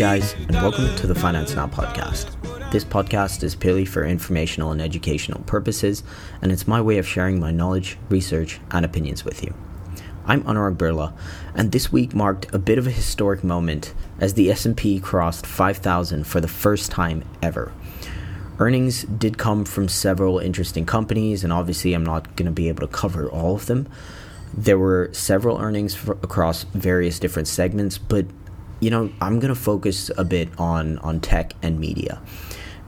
guys, and welcome to the Finance Now podcast. This podcast is purely for informational and educational purposes, and it's my way of sharing my knowledge, research, and opinions with you. I'm Anurag Birla, and this week marked a bit of a historic moment as the S&P crossed 5,000 for the first time ever. Earnings did come from several interesting companies, and obviously, I'm not going to be able to cover all of them. There were several earnings for, across various different segments, but you know, I'm going to focus a bit on on tech and media.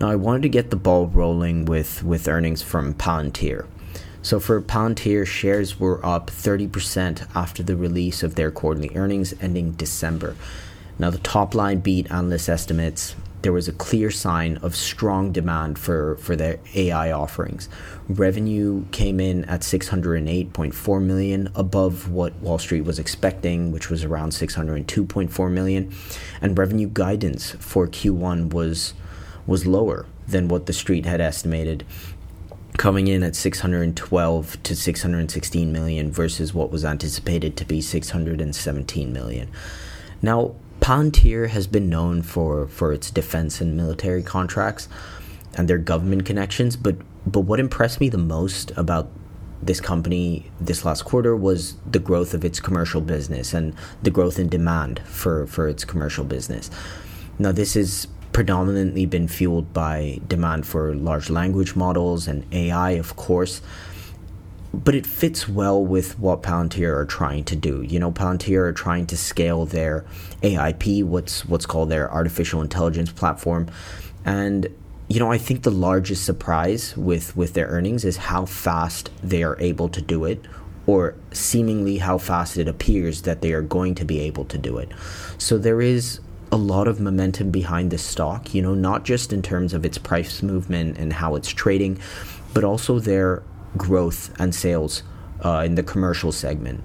Now, I wanted to get the ball rolling with with earnings from Palantir. So for Palantir, shares were up 30% after the release of their quarterly earnings ending December. Now, the top line beat analyst estimates there was a clear sign of strong demand for, for their AI offerings. Revenue came in at 608.4 million, above what Wall Street was expecting, which was around 602.4 million, and revenue guidance for Q1 was was lower than what the street had estimated, coming in at 612 to 616 million versus what was anticipated to be 617 million. Now, Palantir has been known for, for its defense and military contracts and their government connections, but but what impressed me the most about this company this last quarter was the growth of its commercial business and the growth in demand for, for its commercial business. Now, this has predominantly been fueled by demand for large language models and AI, of course, but it fits well with what Palantir are trying to do. You know, Palantir are trying to scale their AIP, what's what's called their artificial intelligence platform, and you know, I think the largest surprise with with their earnings is how fast they are able to do it or seemingly how fast it appears that they are going to be able to do it. So there is a lot of momentum behind this stock, you know, not just in terms of its price movement and how it's trading, but also their growth and sales uh, in the commercial segment.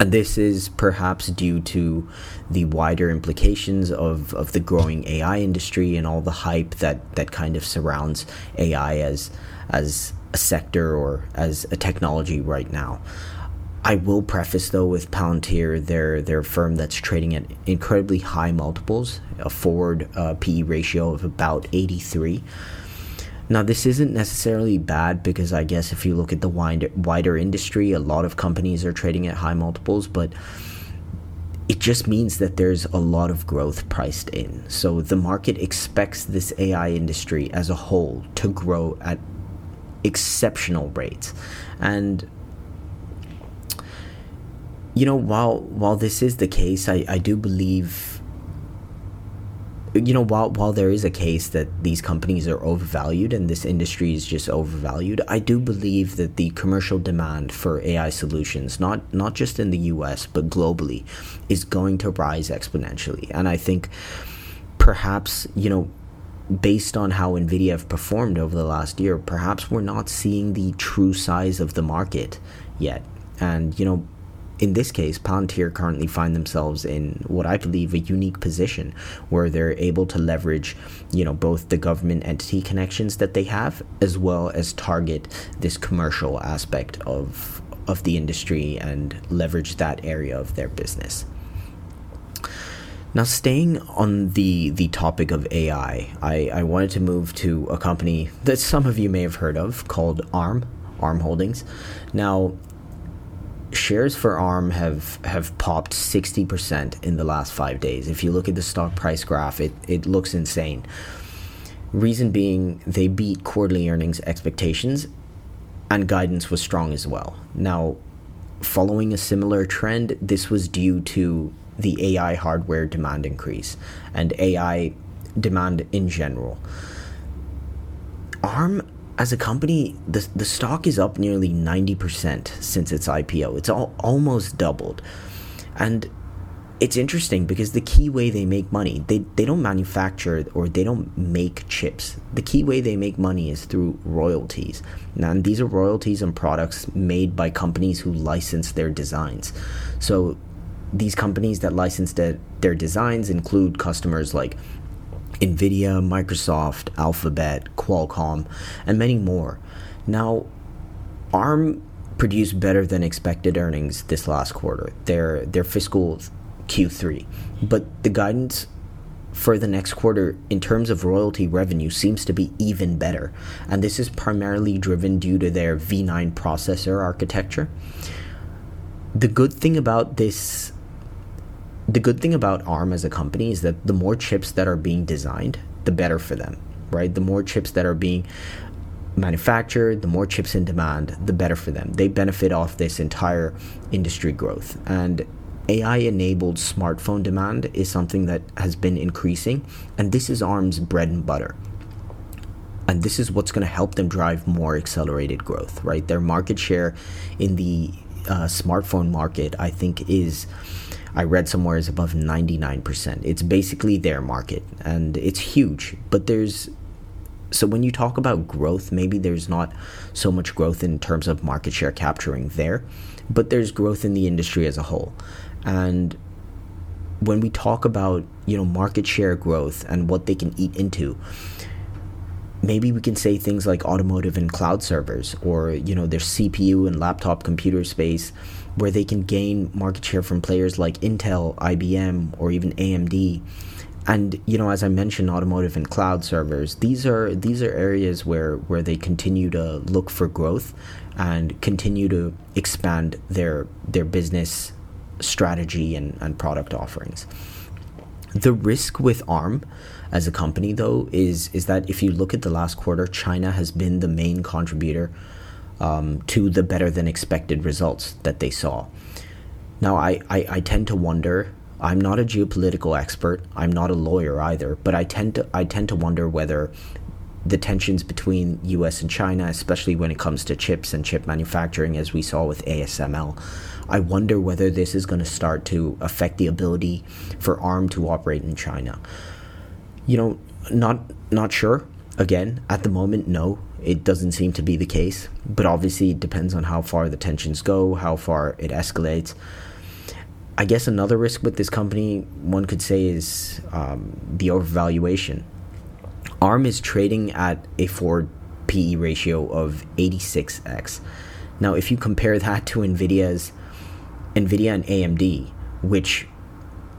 And this is perhaps due to the wider implications of, of the growing AI industry and all the hype that, that kind of surrounds AI as, as a sector or as a technology right now. I will preface though with Palantir, they're, a firm that's trading at incredibly high multiples, a forward uh, PE ratio of about 83. Now, this isn't necessarily bad because I guess if you look at the wider, wider industry, a lot of companies are trading at high multiples, but it just means that there's a lot of growth priced in. So the market expects this AI industry as a whole to grow at exceptional rates. And you know, while while this is the case, I, I do believe you know, while while there is a case that these companies are overvalued and this industry is just overvalued, I do believe that the commercial demand for AI solutions, not not just in the U.S. but globally, is going to rise exponentially. And I think perhaps you know, based on how Nvidia have performed over the last year, perhaps we're not seeing the true size of the market yet. And you know, in this case, Palantir currently find themselves in what I believe a unique position where they're able to leverage, you know, both the government entity connections that they have as well as target this commercial aspect of of the industry and leverage that area of their business. Now, staying on the, the topic of AI, I, I wanted to move to a company that some of you may have heard of called ARM, ARM Holdings. Now, shares for ARM have have popped 60% in the last 5 days. If you look at the stock price graph, it it looks insane. Reason being they beat quarterly earnings expectations and guidance was strong as well. Now, following a similar trend, this was due to the AI hardware demand increase and AI demand in general. ARM as a company, the, the stock is up nearly 90% since its IPO. It's all, almost doubled. And it's interesting because the key way they make money, they, they don't manufacture or they don't make chips. The key way they make money is through royalties. And these are royalties on products made by companies who license their designs. So these companies that license their, their designs include customers like NVIDIA, Microsoft, Alphabet, Qualcomm, and many more. Now, ARM produced better than expected earnings this last quarter, their, their fiscal Q3, but the guidance for the next quarter in terms of royalty revenue seems to be even better. And this is primarily driven due to their V9 processor architecture. The good thing about this the good thing about ARM as a company is that the more chips that are being designed, the better for them, right? The more chips that are being manufactured, the more chips in demand, the better for them. They benefit off this entire industry growth. And AI enabled smartphone demand is something that has been increasing, and this is ARM's bread and butter. And this is what's going to help them drive more accelerated growth, right? Their market share in the uh, smartphone market, I think, is, I read somewhere, is above 99%. It's basically their market, and it's huge. But there's, so when you talk about growth, maybe there's not so much growth in terms of market share capturing there, but there's growth in the industry as a whole. And when we talk about, you know, market share growth and what they can eat into, maybe we can say things like automotive and cloud servers or, you know, their CPU and laptop computer space where they can gain market share from players like Intel, IBM, or even AMD. And you know, as I mentioned, automotive and cloud servers. These are these are areas where where they continue to look for growth and continue to expand their their business strategy and, and product offerings. The risk with ARM as a company, though, is is that if you look at the last quarter, China has been the main contributor um, to the better than expected results that they saw. Now, I, I, I tend to wonder. I'm not a geopolitical expert. I'm not a lawyer either, but I tend to I tend to wonder whether the tensions between US and China, especially when it comes to chips and chip manufacturing, as we saw with ASML, I wonder whether this is going to start to affect the ability for ARM to operate in China. You know, not not sure. Again, at the moment, no, it doesn't seem to be the case. But obviously, it depends on how far the tensions go, how far it escalates. I guess another risk with this company, one could say, is um, the overvaluation. ARM is trading at a forward PE ratio of 86x. Now, if you compare that to NVIDIA's Nvidia and AMD, which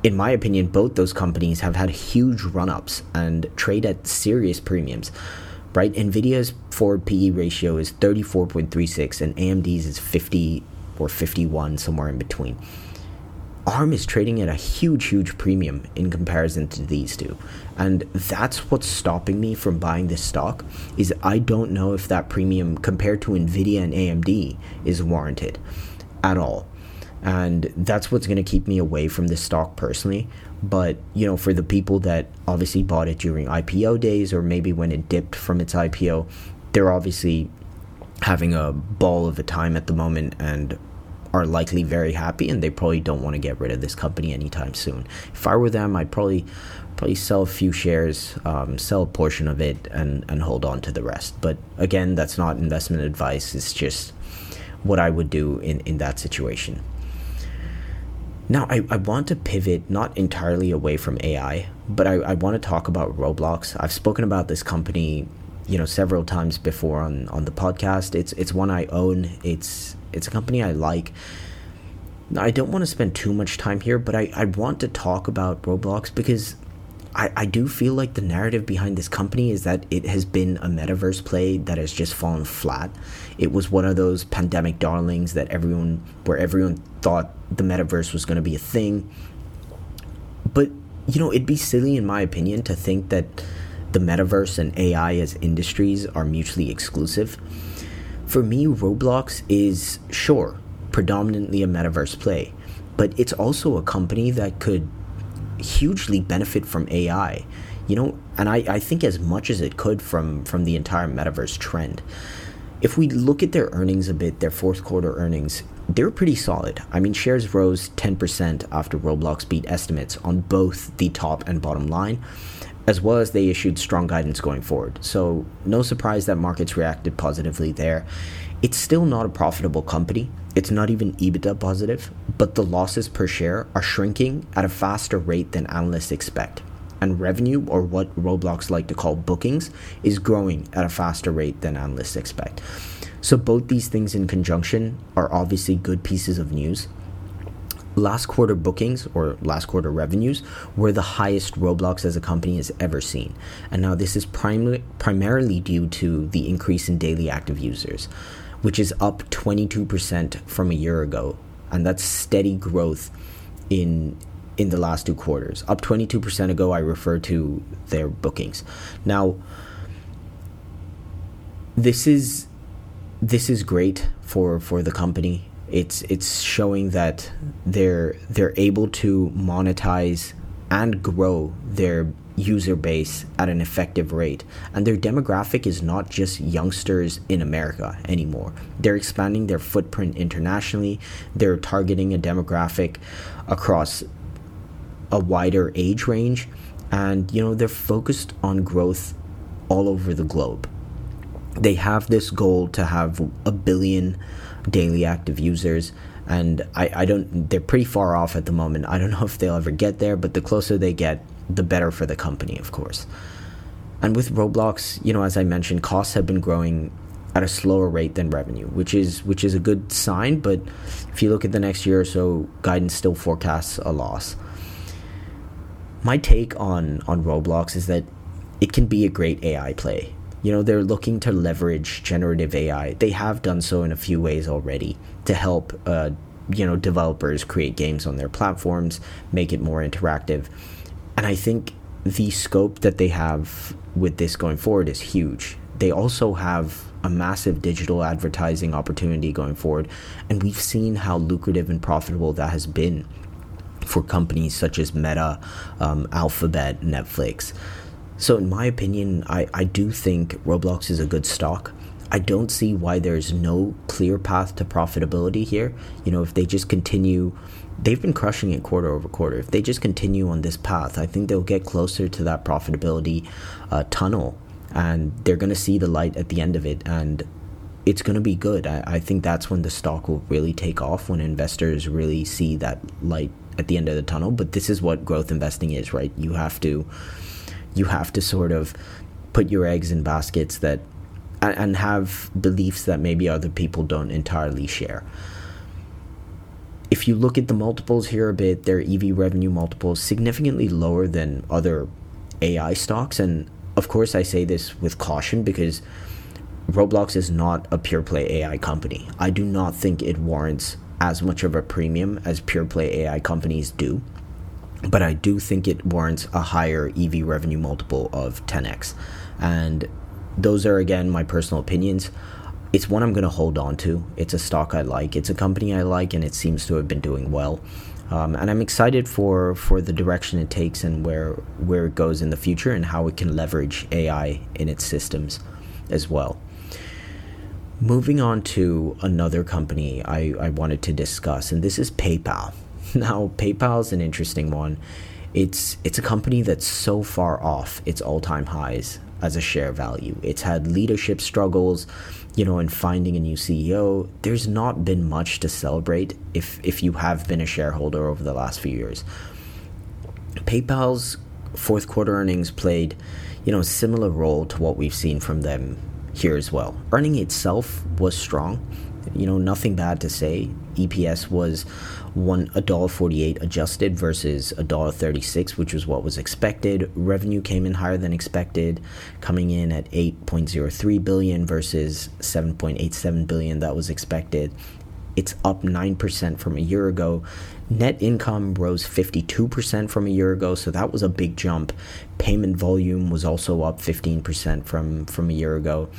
in my opinion, both those companies have had huge run ups and trade at serious premiums. Right? Nvidia's forward PE ratio is 34.36 and AMD's is 50 or 51, somewhere in between. ARM is trading at a huge, huge premium in comparison to these two. And that's what's stopping me from buying this stock is I don't know if that premium compared to Nvidia and AMD is warranted at all and that's what's going to keep me away from this stock personally. But you know for the people that obviously bought it during IPO days or maybe when it dipped from its IPO they're obviously having a ball of a time at the moment and are likely very happy and they probably don't want to get rid of this company anytime soon. If I were them I'd probably probably sell a few shares um, sell a portion of it and and hold on to the rest. But again that's not investment advice it's just what I would do in in that situation now, I, I want to pivot not entirely away from AI, but I, I want to talk about Roblox. I've spoken about this company, you know, several times before on, on the podcast. It's it's one I own. It's it's a company I like. I don't want to spend too much time here, but I, I want to talk about Roblox because I, I do feel like the narrative behind this company is that it has been a metaverse play that has just fallen flat. It was one of those pandemic darlings that everyone, where everyone thought the metaverse was going to be a thing. But, you know, it'd be silly, in my opinion, to think that the metaverse and AI as industries are mutually exclusive. For me, Roblox is, sure, predominantly a metaverse play, but it's also a company that could hugely benefit from AI, you know, and I, I think as much as it could from from the entire metaverse trend. If we look at their earnings a bit, their fourth quarter earnings, they're pretty solid. I mean, shares rose 10% after Roblox beat estimates on both the top and bottom line, as well as they issued strong guidance going forward. So, no surprise that markets reacted positively there. It's still not a profitable company, it's not even EBITDA positive, but the losses per share are shrinking at a faster rate than analysts expect. And revenue, or what Roblox like to call bookings, is growing at a faster rate than analysts expect. So, both these things in conjunction are obviously good pieces of news. last quarter bookings or last quarter revenues were the highest Roblox as a company has ever seen. And now this is prim- primarily due to the increase in daily active users, which is up 22% from a year ago. And that's steady growth in in the last two quarters. Up 22% ago I refer to their bookings. Now this is this is great for for the company. It's it's showing that they're they're able to monetize and grow their user base at an effective rate. And their demographic is not just youngsters in America anymore. They're expanding their footprint internationally. They're targeting a demographic across a wider age range. And you know they're focused on growth all over the globe they have this goal to have a billion daily active users and I, I don't they're pretty far off at the moment. I don't know if they'll ever get there but the closer they get the better for the company of course. And with roblox you know as i mentioned costs have been growing at a slower rate than revenue which is which is a good sign but if you look at the next year or so guidance still forecasts a loss. My take on on roblox is that it can be a great ai play you know they're looking to leverage generative AI. They have done so in a few ways already to help uh, you know developers create games on their platforms, make it more interactive, and I think the scope that they have with this going forward is huge. They also have a massive digital advertising opportunity going forward, and we've seen how lucrative and profitable that has been for companies such as Meta, um, Alphabet, Netflix. So, in my opinion, I, I do think Roblox is a good stock. I don't see why there's no clear path to profitability here. You know, if they just continue, they've been crushing it quarter over quarter. If they just continue on this path, I think they'll get closer to that profitability uh, tunnel and they're going to see the light at the end of it. And it's going to be good. I, I think that's when the stock will really take off, when investors really see that light at the end of the tunnel. But this is what growth investing is, right? You have to you have to sort of put your eggs in baskets that and have beliefs that maybe other people don't entirely share. If you look at the multiples here a bit, their EV revenue multiples significantly lower than other AI stocks and of course I say this with caution because Roblox is not a pure play AI company. I do not think it warrants as much of a premium as pure play AI companies do but I do think it warrants a higher EV revenue multiple of 10x. And those are, again, my personal opinions. It's one I'm going to hold on to. It's a stock I like. It's a company I like, and it seems to have been doing well. Um, and I'm excited for, for the direction it takes and where where it goes in the future and how it can leverage AI in its systems as well. Moving on to another company I, I wanted to discuss, and this is PayPal. Now, PayPal is an interesting one. It's it's a company that's so far off its all-time highs as a share value. It's had leadership struggles, you know, in finding a new CEO. There's not been much to celebrate if if you have been a shareholder over the last few years. PayPal's fourth quarter earnings played, you know, a similar role to what we've seen from them here as well. Earning itself was strong, you know, nothing bad to say. EPS was one a dollar forty eight adjusted versus a dollar thirty six, which was what was expected. Revenue came in higher than expected, coming in at eight point zero three billion versus seven point eight seven billion that was expected. It's up nine percent from a year ago. Net income rose 52% from a year ago, so that was a big jump. Payment volume was also up 15% from, from a year ago.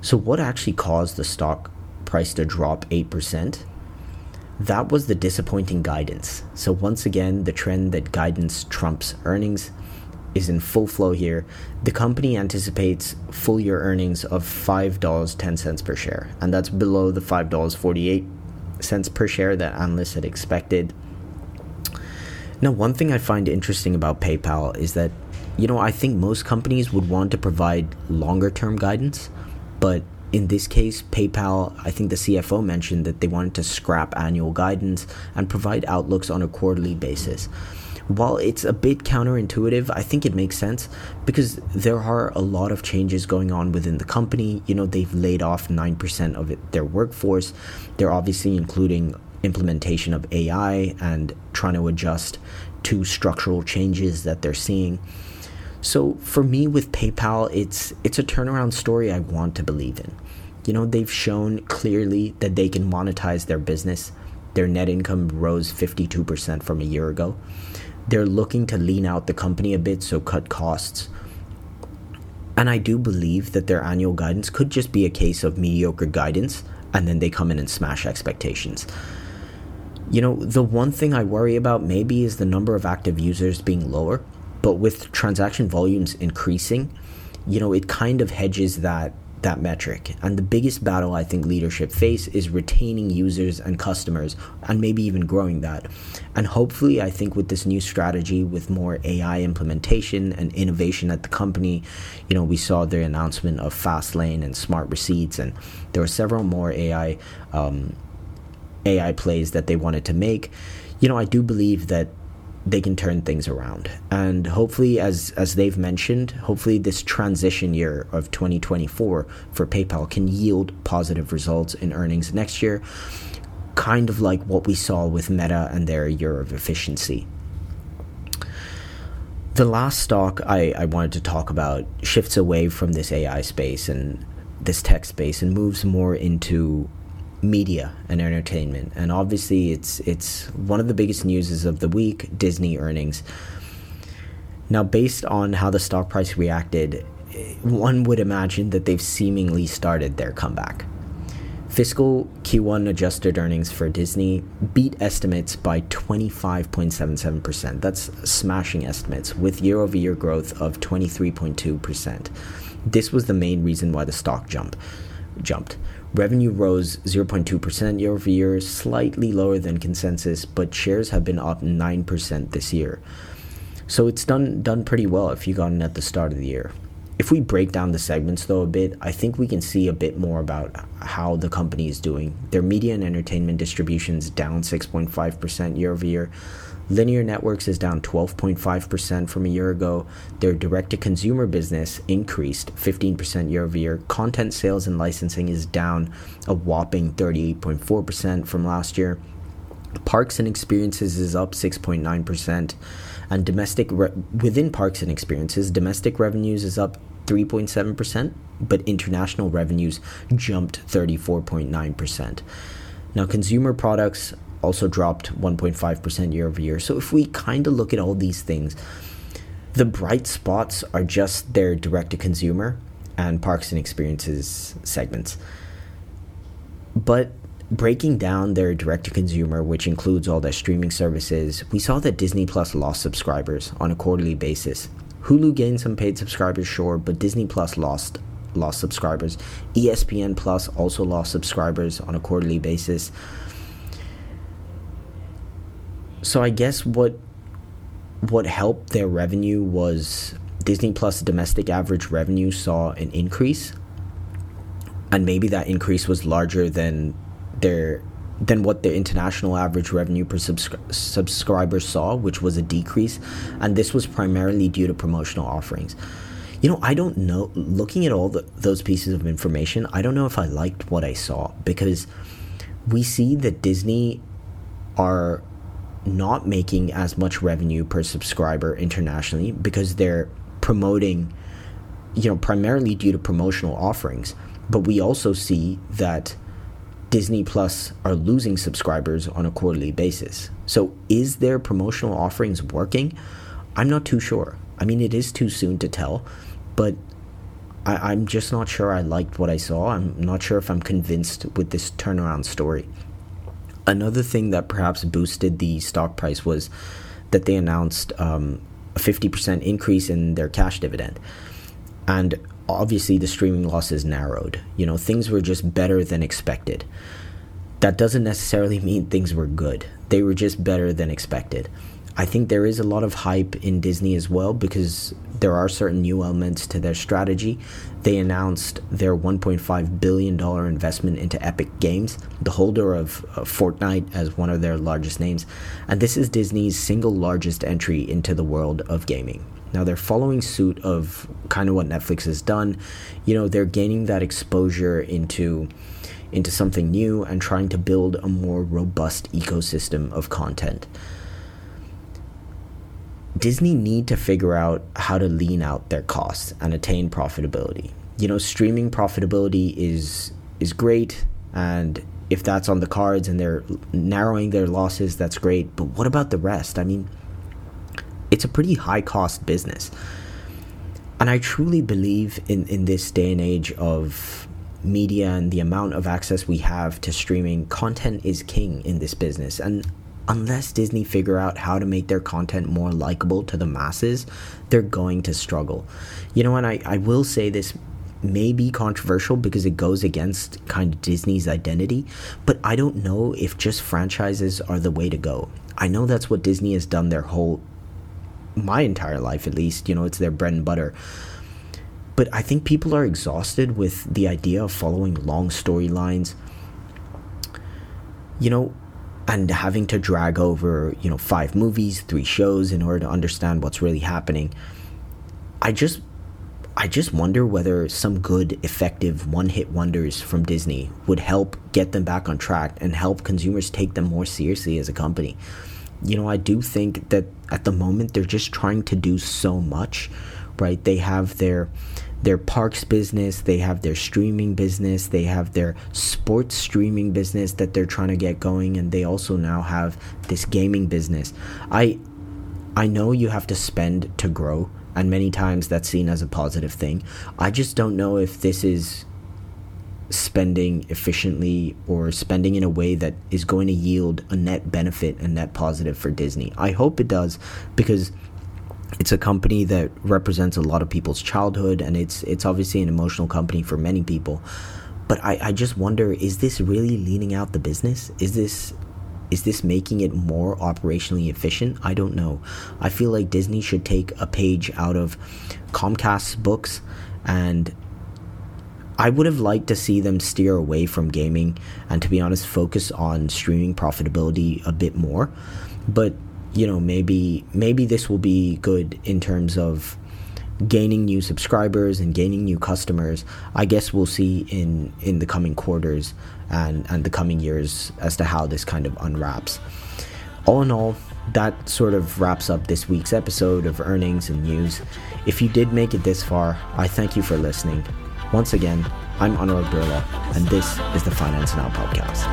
So, what actually caused the stock price to drop 8%, that was the disappointing guidance. So, once again, the trend that guidance trumps earnings is in full flow here. The company anticipates full year earnings of $5.10 per share, and that's below the $5.48 per share that analysts had expected. Now, one thing I find interesting about PayPal is that, you know, I think most companies would want to provide longer term guidance, but in this case, PayPal, I think the CFO mentioned that they wanted to scrap annual guidance and provide outlooks on a quarterly basis. While it's a bit counterintuitive, I think it makes sense because there are a lot of changes going on within the company. You know, they've laid off 9% of it, their workforce. They're obviously including implementation of AI and trying to adjust to structural changes that they're seeing. So for me with PayPal, it's it's a turnaround story I want to believe in. You know, they've shown clearly that they can monetize their business. Their net income rose 52% from a year ago. They're looking to lean out the company a bit, so cut costs. And I do believe that their annual guidance could just be a case of mediocre guidance and then they come in and smash expectations. You know, the one thing I worry about maybe is the number of active users being lower, but with transaction volumes increasing, you know, it kind of hedges that that metric. And the biggest battle I think leadership face is retaining users and customers and maybe even growing that. And hopefully, I think with this new strategy, with more AI implementation and innovation at the company, you know, we saw the announcement of Fastlane and Smart Receipts, and there were several more AI um, AI plays that they wanted to make. You know, I do believe that they can turn things around. And hopefully, as as they've mentioned, hopefully this transition year of 2024 for PayPal can yield positive results in earnings next year, kind of like what we saw with Meta and their year of efficiency. The last stock I, I wanted to talk about shifts away from this AI space and this tech space and moves more into media and entertainment. And obviously, it's it's one of the biggest newses of the week: Disney earnings. Now, based on how the stock price reacted, eh, one would imagine that they've seemingly started their comeback. Fiscal Q1 adjusted earnings for Disney beat estimates by 25.77%. That's smashing estimates with year over year growth of 23.2%. This was the main reason why the stock jump jumped. Revenue rose 0.2% year over year, slightly lower than consensus, but shares have been up 9% this year. So it's done done pretty well if you got in at the start of the year. If we break down the segments though a bit, I think we can see a bit more about how the company is doing. Their media and entertainment distributions down 6.5% year over year. Linear Networks is down 12.5% from a year ago. Their direct to consumer business increased 15% year over year. Content sales and licensing is down a whopping 38.4% from last year. Parks and experiences is up 6.9%. And domestic, re- within parks and experiences, domestic revenues is up 3.7%, but international revenues jumped 34.9%. Now, consumer products also dropped 1.5% year over year. So if we kind of look at all these things, the bright spots are just their direct to consumer and parks and experiences segments. But breaking down their direct to consumer, which includes all their streaming services, we saw that Disney Plus lost subscribers on a quarterly basis. Hulu gained some paid subscribers, sure, but Disney Plus lost lost subscribers. ESPN Plus also lost subscribers on a quarterly basis so I guess what what helped their revenue was Disney Plus domestic average revenue saw an increase, and maybe that increase was larger than their than what the international average revenue per subscri- subscriber saw, which was a decrease, and this was primarily due to promotional offerings. You know, I don't know. Looking at all the, those pieces of information, I don't know if I liked what I saw because we see that Disney are not making as much revenue per subscriber internationally because they're promoting, you know, primarily due to promotional offerings. But we also see that Disney Plus are losing subscribers on a quarterly basis. So is their promotional offerings working? I'm not too sure. I mean, it is too soon to tell, but I, am just not sure I liked what I saw. I'm not sure if I'm convinced with this turnaround story. Another thing that perhaps boosted the stock price was that they announced um, a 50% increase in their cash dividend. And obviously, the streaming losses narrowed. You know, things were just better than expected. That doesn't necessarily mean things were good, they were just better than expected. I think there is a lot of hype in Disney as well because there are certain new elements to their strategy. They announced their $1.5 billion investment into Epic Games, the holder of uh, Fortnite as one of their largest names. And this is Disney's single largest entry into the world of gaming. Now they're following suit of kind of what Netflix has done. You know, they're gaining that exposure into into something new and trying to build a more robust ecosystem of content. Disney need to figure out how to lean out their costs and attain profitability. You know, streaming profitability is is great and if that's on the cards and they're narrowing their losses, that's great. But what about the rest? I mean, it's a pretty high cost business. And I truly believe in, in this day and age of media and the amount of access we have to streaming, content is king in this business. And unless Disney figure out how to make their content more likable to the masses, they're going to struggle. You know, and I, I will say this may be controversial because it goes against kind of Disney's identity, but I don't know if just franchises are the way to go. I know that's what Disney has done their whole my entire life at least, you know, it's their bread and butter. But I think people are exhausted with the idea of following long storylines. You know, and having to drag over, you know, five movies, three shows in order to understand what's really happening. I just I just wonder whether some good, effective one hit wonders from Disney would help get them back on track and help consumers take them more seriously as a company. You know, I do think that at the moment they're just trying to do so much, right? They have their their parks business, they have their streaming business, they have their sports streaming business that they're trying to get going and they also now have this gaming business. I I know you have to spend to grow and many times that's seen as a positive thing. I just don't know if this is spending efficiently or spending in a way that is going to yield a net benefit and net positive for Disney. I hope it does because it's a company that represents a lot of people's childhood and it's it's obviously an emotional company for many people. But I, I just wonder is this really leaning out the business? Is this is this making it more operationally efficient? I don't know. I feel like Disney should take a page out of Comcast's books and I would have liked to see them steer away from gaming and to be honest focus on streaming profitability a bit more. But you know, maybe maybe this will be good in terms of gaining new subscribers and gaining new customers, I guess we'll see in in the coming quarters and and the coming years as to how this kind of unwraps. All in all, that sort of wraps up this week's episode of earnings and news. If you did make it this far, I thank you for listening. Once again, I'm Anurag Birla, and this is the Finance Now podcast.